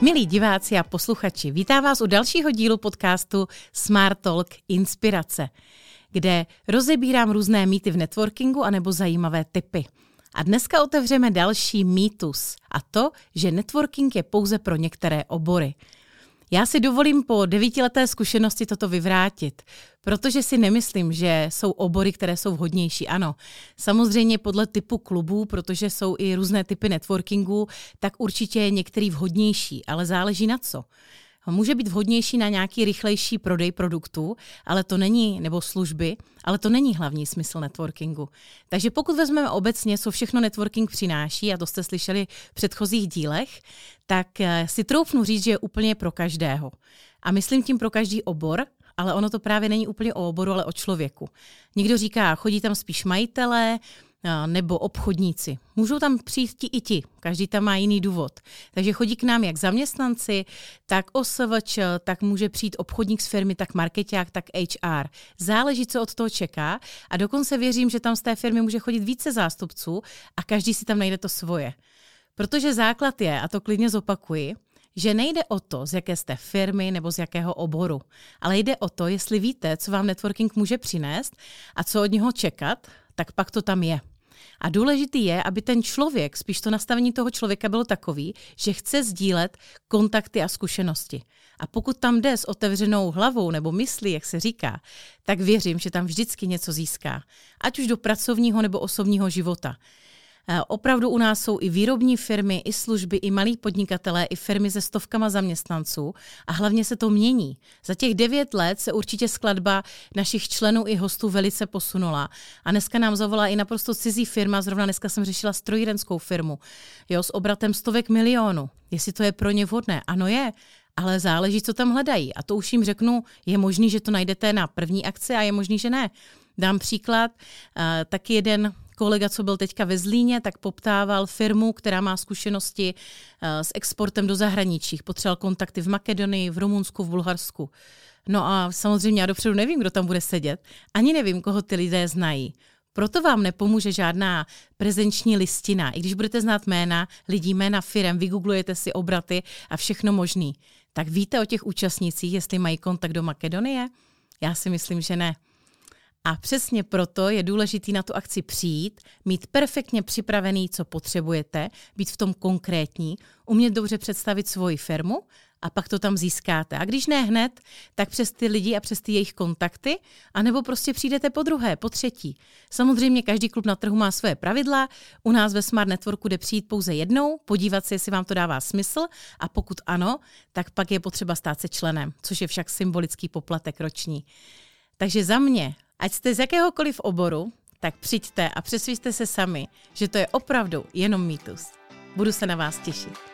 Milí diváci a posluchači, vítám vás u dalšího dílu podcastu Smart Talk Inspirace, kde rozebírám různé mýty v networkingu anebo zajímavé typy. A dneska otevřeme další mýtus a to, že networking je pouze pro některé obory. Já si dovolím po devítileté zkušenosti toto vyvrátit, protože si nemyslím, že jsou obory, které jsou vhodnější. Ano, samozřejmě podle typu klubů, protože jsou i různé typy networkingu, tak určitě je některý vhodnější, ale záleží na co. Může být vhodnější na nějaký rychlejší prodej produktů, ale to není, nebo služby, ale to není hlavní smysl networkingu. Takže pokud vezmeme obecně, co všechno networking přináší, a to jste slyšeli v předchozích dílech, tak eh, si troufnu říct, že je úplně pro každého. A myslím tím pro každý obor, ale ono to právě není úplně o oboru, ale o člověku. Někdo říká, chodí tam spíš majitelé, nebo obchodníci. Můžou tam přijít ti i ti, každý tam má jiný důvod. Takže chodí k nám jak zaměstnanci, tak OSVČ, tak může přijít obchodník z firmy, tak marketák, tak HR. Záleží, co od toho čeká a dokonce věřím, že tam z té firmy může chodit více zástupců a každý si tam najde to svoje. Protože základ je, a to klidně zopakuji, že nejde o to, z jaké jste firmy nebo z jakého oboru, ale jde o to, jestli víte, co vám networking může přinést a co od něho čekat, tak pak to tam je. A důležitý je, aby ten člověk, spíš to nastavení toho člověka bylo takový, že chce sdílet kontakty a zkušenosti. A pokud tam jde s otevřenou hlavou nebo myslí, jak se říká, tak věřím, že tam vždycky něco získá. Ať už do pracovního nebo osobního života. Eh, opravdu u nás jsou i výrobní firmy, i služby, i malí podnikatelé, i firmy se stovkama zaměstnanců a hlavně se to mění. Za těch devět let se určitě skladba našich členů i hostů velice posunula. A dneska nám zavolá i naprosto cizí firma, zrovna dneska jsem řešila strojírenskou firmu, jo, s obratem stovek milionů. Jestli to je pro ně vhodné? Ano je, ale záleží, co tam hledají. A to už jim řeknu, je možný, že to najdete na první akci a je možný, že ne. Dám příklad, uh, taky jeden kolega, co byl teďka ve Zlíně, tak poptával firmu, která má zkušenosti eh, s exportem do zahraničí. Potřeboval kontakty v Makedonii, v Rumunsku, v Bulharsku. No a samozřejmě já dopředu nevím, kdo tam bude sedět. Ani nevím, koho ty lidé znají. Proto vám nepomůže žádná prezenční listina. I když budete znát jména lidí, jména firem, vygooglujete si obraty a všechno možný. Tak víte o těch účastnících, jestli mají kontakt do Makedonie? Já si myslím, že ne. A přesně proto je důležité na tu akci přijít, mít perfektně připravený, co potřebujete, být v tom konkrétní, umět dobře představit svoji firmu a pak to tam získáte. A když ne hned, tak přes ty lidi a přes ty jejich kontakty, anebo prostě přijdete po druhé, po třetí. Samozřejmě každý klub na trhu má své pravidla, u nás ve Smart Networku jde přijít pouze jednou, podívat se, jestli vám to dává smysl a pokud ano, tak pak je potřeba stát se členem, což je však symbolický poplatek roční. Takže za mě Ať jste z jakéhokoliv oboru, tak přijďte a přesvědčte se sami, že to je opravdu jenom mýtus. Budu se na vás těšit.